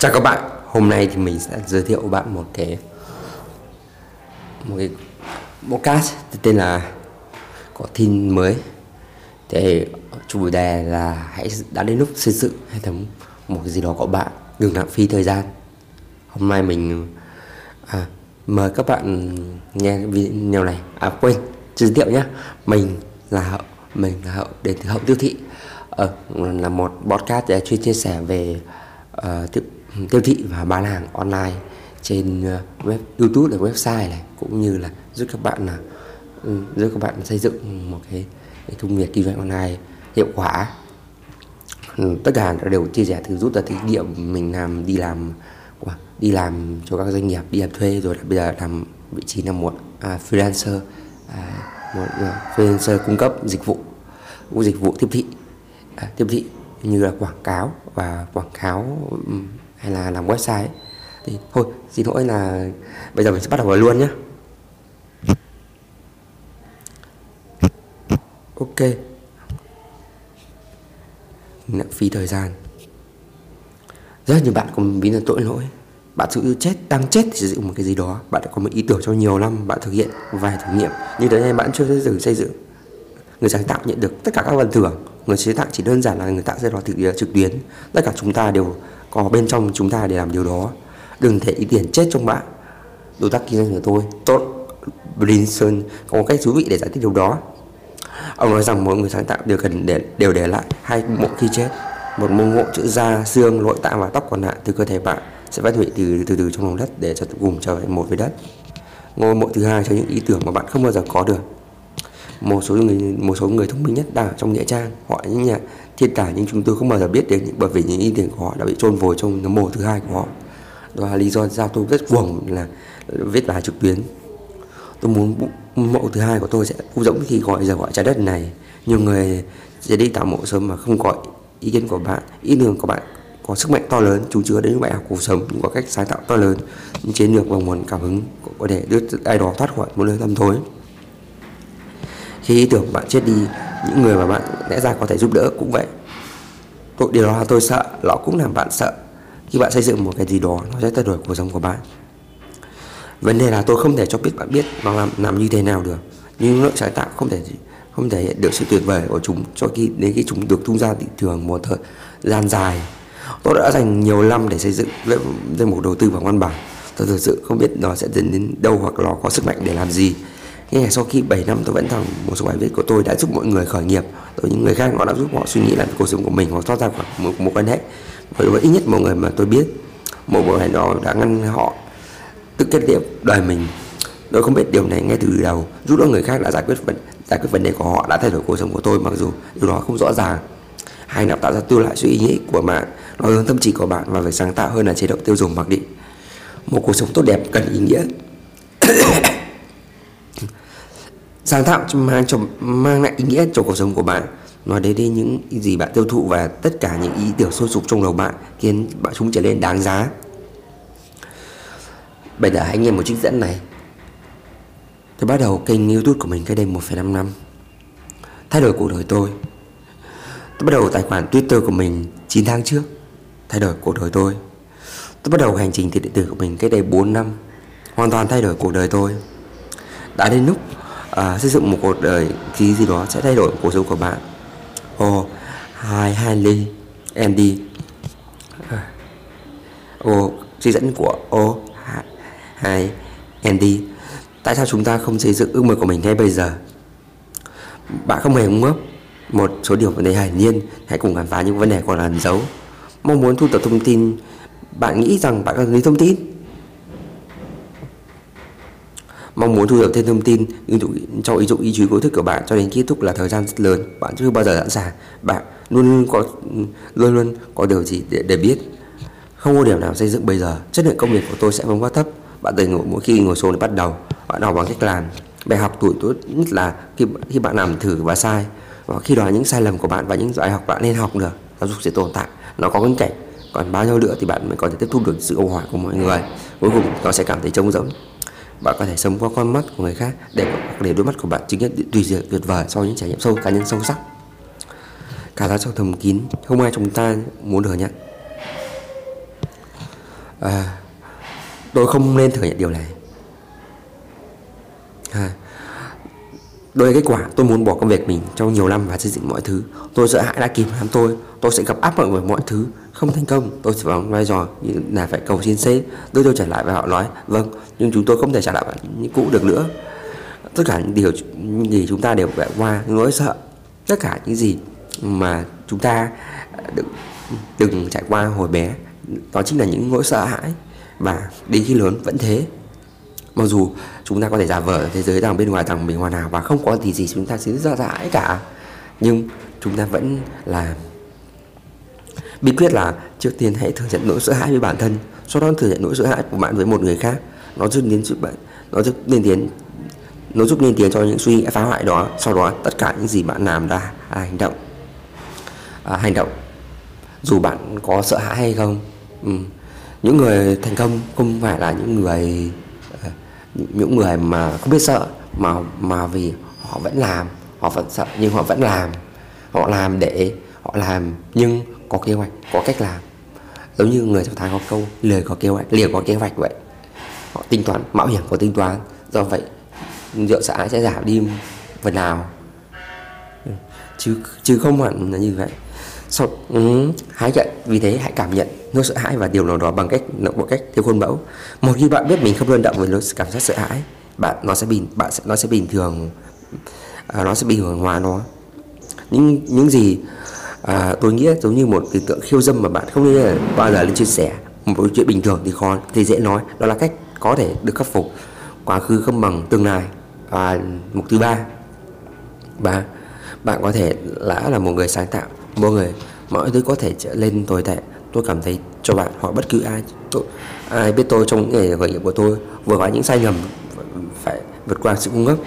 Chào các bạn, hôm nay thì mình sẽ giới thiệu bạn một cái một cái podcast tên là có tin mới. Thì chủ đề là hãy đã đến lúc xây dựng hệ thống một cái gì đó của bạn đừng lãng phí thời gian. Hôm nay mình à, mời các bạn nghe video này. À quên giới thiệu nhé mình là hậu mình là hậu đến từ hậu tiêu thị. Ờ, là một podcast để chuyên chia sẻ về uh, tiêu, thị và bán hàng online trên ờ, web YouTube và website này cũng như là giúp các bạn là giúp các bạn xây dựng một cái, cái công việc kinh doanh online hiệu quả. Ừ, tất cả đều chia sẻ từ rút ra kinh nghiệm mình làm đi làm đi làm cho các doanh nghiệp đi làm thuê rồi bây giờ làm vị trí là một à, freelancer à, một à, freelancer cung cấp dịch vụ cũng dịch vụ tiếp thị. À, tiếp thị như là quảng cáo và quảng cáo ừ, hay là làm website ấy. thì thôi, xin lỗi là bây giờ mình sẽ bắt đầu vào luôn nhé ok. Lãng phí thời gian. Rất nhiều bạn có ví là tội lỗi. Bạn tự chết, đang chết thì sử dụng một cái gì đó. Bạn đã có một ý tưởng cho nhiều năm, bạn thực hiện vài thử nghiệm. Như thế này bạn chưa xây dựng xây dựng, người sáng tạo nhận được tất cả các phần thưởng người chế tạo chỉ đơn giản là người tạo ra đó thực ờ, trực tuyến. Tất cả chúng ta đều có bên trong chúng ta để làm điều đó. Đừng thể ý tiền chết trong bạn đối tác kinh doanh của tôi, tốt. Brinson có một cách thú vị để giải thích điều đó. Ông nói rằng mỗi người sáng tạo đều cần để, đều để lại hai mộ khi chết một mô ngộ chữ da, xương nội tạng và tóc còn lại từ cơ thể bạn sẽ phát hủy từ từ từ trong lòng đất để cho cùng trở thành một với đất. Ngôi mộ thứ hai cho những ý tưởng mà bạn không bao giờ có được một số người, một số người thông minh nhất đang ở trong nghĩa trang, họ những nhà thiên tài nhưng chúng tôi không bao giờ biết đến bởi vì những ý tưởng của họ đã bị chôn vùi trong nấm mồ thứ hai của họ. Đó là lý do giao tôi rất cuồng là viết bài trực tuyến. Tôi muốn mộ thứ hai của tôi sẽ cũng giống khi gọi giờ gọi trái đất này. Nhiều người sẽ đi tạo mộ sớm mà không gọi ý kiến của bạn, ý tưởng của bạn có sức mạnh to lớn, chú chứa đến những bài học cuộc sống những có cách sáng tạo to lớn, những chiến lược và nguồn cảm hứng có thể đưa ai đó thoát khỏi một nơi tăm tối khi ý tưởng bạn chết đi những người mà bạn lẽ ra có thể giúp đỡ cũng vậy. Tôi, điều đó là tôi sợ nó cũng làm bạn sợ. Khi bạn xây dựng một cái gì đó nó sẽ thay đổi cuộc sống của bạn. Vấn đề là tôi không thể cho biết bạn biết nó làm làm như thế nào được. Nhưng lượng sáng tạo không thể không thể hiện được sự tuyệt vời của chúng cho khi đến khi chúng được tung ra thị trường một thời gian dài. Tôi đã dành nhiều năm để xây dựng danh mục đầu tư và văn bản. Tôi thực sự không biết nó sẽ dẫn đến đâu hoặc nó có sức mạnh để làm gì nhưng sau khi 7 năm tôi vẫn thầm, một số bài viết của tôi đã giúp mọi người khởi nghiệp. Rồi những người khác họ đã giúp họ suy nghĩ lại cuộc sống của mình hoặc thoát ra khỏi một mối quan hệ và đối với ít nhất một người mà tôi biết, một mối quan đó đã ngăn họ tự kết liễu đời mình. Tôi không biết điều này ngay từ đầu, giúp đỡ người khác đã giải quyết vấn, giải quyết vấn đề của họ, đã thay đổi cuộc sống của tôi, mặc dù điều đó không rõ ràng. Hay nào tạo ra tiêu lại suy nghĩ của bạn, nó hướng tâm trí của bạn và phải sáng tạo hơn là chế độ tiêu dùng mặc định. Một cuộc sống tốt đẹp cần ý nghĩa. sáng tạo mang cho mang lại ý nghĩa cho cuộc sống của bạn. Nói đến đi những gì bạn tiêu thụ và tất cả những ý tưởng sôi sục trong đầu bạn khiến bạn chúng trở nên đáng giá. Bây giờ hãy nghe một trích dẫn này. Tôi bắt đầu kênh youtube của mình cách đây 1,5 năm thay đổi cuộc đời tôi. Tôi bắt đầu tài khoản twitter của mình 9 tháng trước. Thay đổi cuộc đời tôi. Tôi bắt đầu hành trình tiền điện tử của mình cách đây 4 năm. Hoàn toàn thay đổi cuộc đời tôi. Đã đến lúc à, xây dựng một cuộc đời ký gì đó sẽ thay đổi cuộc sống của bạn. Oh hi Hanley Andy oh chỉ dẫn của oh hi Andy tại sao chúng ta không xây dựng ước mơ của mình ngay bây giờ? Bạn không hề ngu ngốc. Một số điều vấn đề hiển nhiên hãy cùng khám phá những vấn đề còn ẩn giấu. Mong muốn thu thập thông tin bạn nghĩ rằng bạn cần lấy thông tin? Mong muốn thu thập thêm thông tin trong ý dụng ý chí cố thức của bạn cho đến kết thúc là thời gian rất lớn. Bạn chưa bao giờ sẵn sàng. Bạn luôn luôn có luôn luôn có điều gì để, để biết. Không có điểm nào xây dựng bây giờ. Chất lượng công việc của tôi sẽ không quá thấp. Bạn từng ngủ mỗi khi ngồi xuống để bắt đầu. Bạn học bằng cách làm. Bài học tuổi tốt nhất là khi khi bạn làm thử và sai. Và khi đó những sai lầm của bạn và những bài học bạn nên học được giáo dục sẽ tồn tại. Nó có cái cảnh còn bao nhiêu nữa thì bạn mới có thể tiếp thu được sự câu hỏi của mọi người cuối cùng nó sẽ cảm thấy trống rỗng bạn có thể sống qua con mắt của người khác để để đôi mắt của bạn chứng nhận tùy diện tuyệt vời sau những trải nghiệm sâu cá nhân sâu sắc. Cả ra trong thầm kín không ai chúng ta muốn thừa nhận. À, tôi không nên thừa nhận điều này. À, đôi kết quả tôi muốn bỏ công việc mình trong nhiều năm và xây dựng mọi thứ. Tôi sợ hãi đã kìm hãm tôi. Tôi sẽ gặp áp lực về mọi thứ. Không thành công tôi sẽ vào vai trò như là phải cầu xin sếp. Đưa tôi trở lại và họ nói vâng nhưng chúng tôi không thể trả lại như cũ được nữa. Tất cả những điều gì chúng ta đều phải qua nỗi sợ tất cả những gì mà chúng ta đừng, đừng trải qua hồi bé đó chính là những nỗi sợ hãi. Và đến khi lớn vẫn thế mặc dù chúng ta có thể giả vờ thế giới rằng bên ngoài rằng mình hoàn hảo và không có gì gì chúng ta sẽ ra dãi cả. Nhưng chúng ta vẫn là bí quyết là trước tiên hãy thừa nhận nỗi sợ hãi với bản thân sau đó thừa nhận nỗi sợ hãi của bạn với một người khác. Nó giúp đến giúp bạn nó giúp lên tiến nó giúp lên tiếng cho những suy nghĩ phá hoại đó sau đó tất cả những gì bạn làm ra là hành động. À, hành động. Dù bạn có sợ hãi hay không ừ. những người thành công không phải là những người những người mà không biết sợ, mà mà vì họ vẫn làm, họ vẫn sợ nhưng họ vẫn làm. Họ làm để họ làm nhưng có kế hoạch, có cách làm. Giống như người trong thái có câu lời có kế hoạch liền có kế hoạch vậy. Họ tính toán, mạo hiểm có tính toán. Do vậy, rượu xã sẽ giảm đi phần nào. Ừ. Chứ chứ không hẳn là như vậy sau ừ, hãy nhận vì thế hãy cảm nhận nỗi sợ hãi và điều nào đó bằng cách một cách theo khuôn mẫu. Một khi bạn biết mình không đơn động với nỗi cảm giác sợ hãi bạn nó sẽ bình bạn sẽ nó sẽ bình thường à, nó sẽ bình thường hóa nó. Những những gì à, tôi nghĩ giống như một hình tượng khiêu dâm mà bạn không nên bao giờ lên chia sẻ. Một chuyện bình thường thì khó thì dễ nói. Đó là cách có thể được khắc phục quá khứ không bằng tương lai. Và mục thứ ba ba bạn có thể là là một người sáng tạo mỗi người mọi thứ có thể trở lên tồi tệ. Tôi cảm thấy cho bạn hoặc bất cứ ai tôi, ai biết tôi trong những ngày khởi nghiệp của tôi vừa có những sai lầm phải vượt qua sự cung cấp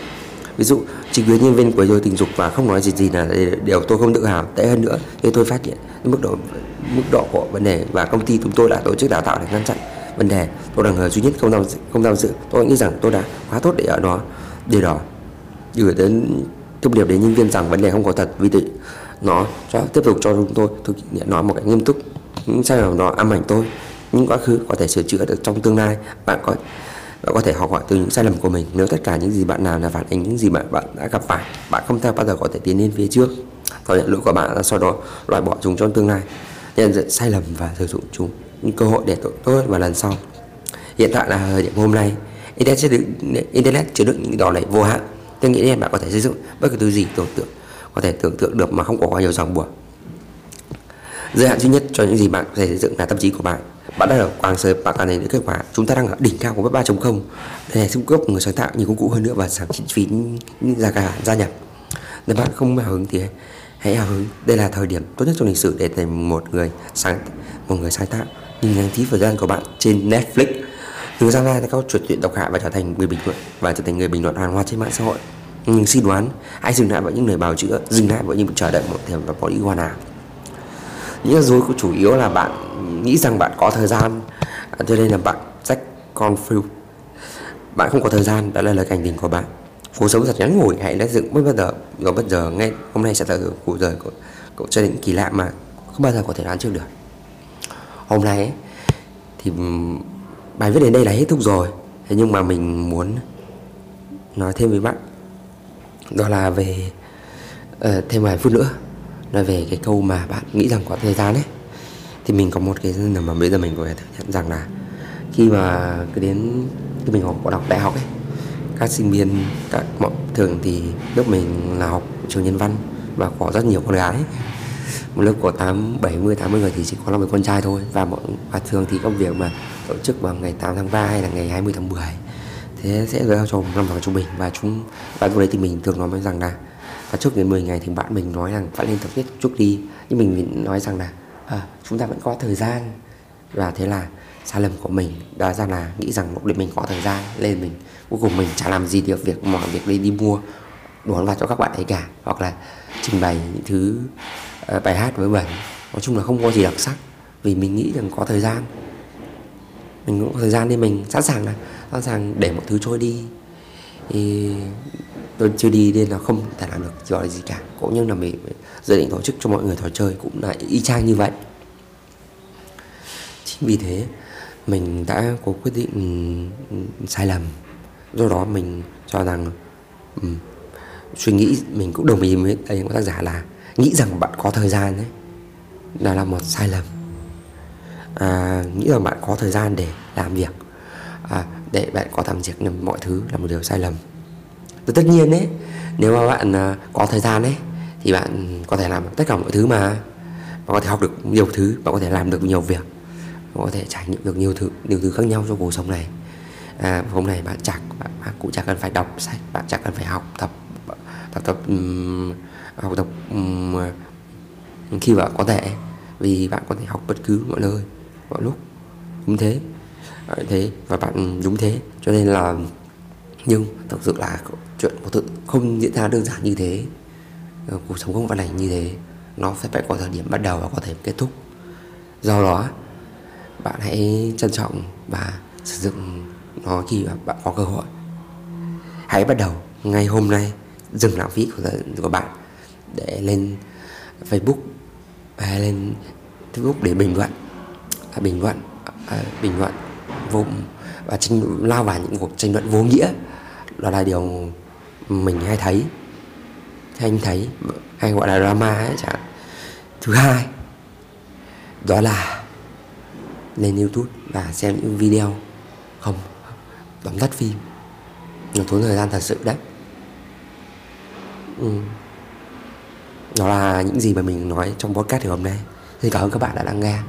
ví dụ chính quyền nhân viên của tôi tình dục và không nói gì gì là điều tôi không tự hào tệ hơn nữa thì tôi phát hiện mức độ mức độ của vấn đề và công ty chúng tôi đã tổ chức đào tạo để ngăn chặn vấn đề. Tôi là người duy nhất không tham không tham dự. Tôi nghĩ rằng tôi đã quá tốt để ở đó. Điều đó gửi đến thông điệp đến nhân viên rằng vấn đề không có thật vì vậy nó cho tiếp tục cho chúng tôi. Thực hiện nó một cách nghiêm túc. Những sai lầm nó ám ảnh tôi. Những quá khứ có thể sửa chữa được trong tương lai. Bạn có bạn có thể học hỏi từ những sai lầm của mình. Nếu tất cả những gì bạn làm là phản ánh những gì bạn bạn đã gặp phải, bạn không theo bao giờ có thể tiến lên phía trước. Thừa nhận lỗi của bạn là sau đó loại bỏ chúng trong tương lai. Nhận diện sai lầm và sử dụng chúng. Những cơ hội để tốt tốt và lần sau. Hiện tại là thời điểm hôm nay. Internet chứa đựng internet chứa đựng những đòn này vô hạn. Tôi nghĩ nên bạn có thể xây dựng bất cứ thứ gì tưởng. tượng có thể tưởng tượng được mà không có quá nhiều ràng buộc. Giới hạn duy nhất cho những gì bạn có thể xây dựng là tâm trí của bạn. Bạn đã ở quang sơ bạn cảm thấy những kết quả. Chúng ta đang ở đỉnh cao của web 3.0 đây là cung cấp người sáng tạo nhiều công cụ hơn nữa và giảm chi phí ra cả gia nhập. Nếu bạn không hào hứng thì hãy hào hứng. Đây là thời điểm tốt nhất trong lịch sử để thành một người sáng, một người sáng tạo. Nhìn ngắn tí thời gian của bạn trên Netflix, từ ra ra các chuyện chuyện độc hại và trở thành người bình luận, và trở thành người bình luận hoàn hoa trên mạng xã hội nhưng suy đoán hãy dừng lại với những lời bào chữa dừng lại với những chờ đợi một thềm và có lý hoàn nào những rối của chủ yếu là bạn nghĩ rằng bạn có thời gian à, cho nên là bạn sách con phiêu bạn không có thời gian đó là lời cảnh tình của bạn. Cuộc sống thật ngắn ngủi hãy lấy dựng bất bao giờ rồi bất giờ ngay hôm nay sẽ là cuộc đời của cậu gia đình kỳ lạ mà không bao giờ có thể đoán trước được. Hôm nay ấy, thì bài viết đến đây là hết thúc rồi. Thế nhưng mà mình muốn nói thêm với bạn đó là về uh, thêm vài phút nữa nói về cái câu mà bạn nghĩ rằng có thời gian ấy. Thì mình có một cái mà bây giờ mình có thể thừa nhận rằng là khi mà cứ đến khi mình học đọc đại học ấy các sinh viên các mọi thường thì lớp mình là học trường nhân văn và có rất nhiều con gái. Một lớp có tám bảy mươi tám mươi người thì chỉ có là một con trai thôi và mọi và thường thì công việc mà tổ chức vào ngày 8 tháng 3 hay là ngày 20 tháng 10 thế sẽ rơi cho một năm vào trung bình và chúng và lúc đấy thì mình thường nói với rằng là và trước đến 10 ngày thì bạn mình nói rằng phải lên tập viết chút đi. Nhưng mình nói rằng là à, chúng ta vẫn có thời gian. Và thế là sai lầm của mình đó ra là nghĩ rằng lúc đấy mình có thời gian lên mình cuối cùng mình chả làm gì được việc mọi việc đi đi mua đồ ăn vặt cho các bạn ấy cả hoặc là trình bày những thứ uh, bài hát với bẩn nói chung là không có gì đặc sắc vì mình nghĩ rằng có thời gian. Mình cũng có thời gian nên mình sẵn sàng là sẵn sàng để một thứ trôi đi. Thì tôi chưa đi nên là không thể làm được gọi là gì cả. Cũng như là mình dự định tổ chức cho mọi người trò chơi cũng là y chang như vậy. Chính vì thế mình đã có quyết định ừ, sai lầm. Do đó mình cho rằng um, suy nghĩ mình cũng đồng ý với đây của tác giả là nghĩ rằng bạn có thời gian đấy. Là là một sai lầm. À, nghĩ rằng bạn có thời gian để làm việc. À, để bạn có tham việc mọi thứ là một điều sai lầm. Tất nhiên đấy nếu mà bạn à, có thời gian đấy thì bạn có thể làm tất cả mọi thứ mà. Bạn có thể học được nhiều thứ bạn có thể làm được nhiều việc bạn có thể trải nghiệm được nhiều thứ nhiều thứ khác nhau trong cuộc sống này. À, hôm nay bạn chẳng bạn, bạn cũng chẳng cần phải đọc sách bạn chẳng cần phải học tập tập tập um, học tập um, khi bạn có thể vì bạn có thể học bất cứ mọi nơi mọi lúc. Cũng thế thế và bạn đúng thế. Cho nên là nhưng thực sự là chuyện của tự không diễn ra đơn giản như thế. Ờ, cuộc sống không phải là như thế nó sẽ phải có thời điểm bắt đầu và có thể kết thúc. Do đó bạn hãy trân trọng và sử dụng nó khi bạn có cơ hội. Hãy bắt đầu ngay hôm nay dừng lãng phí của, của bạn để lên Facebook hay lên Facebook để bình luận. À, bình luận à, bình luận vô và tranh, lao vào những cuộc tranh luận vô nghĩa. Đó là điều mình hay thấy, hay anh thấy, hay gọi là drama ấy chẳng thứ hai, đó là lên youtube và xem những video không, tóm tắt phim. Nó tốn thời gian thật sự đấy. Ừ. đó là những gì mà mình nói trong podcast ngày hôm nay. Xin cảm ơn các bạn đã lắng nghe.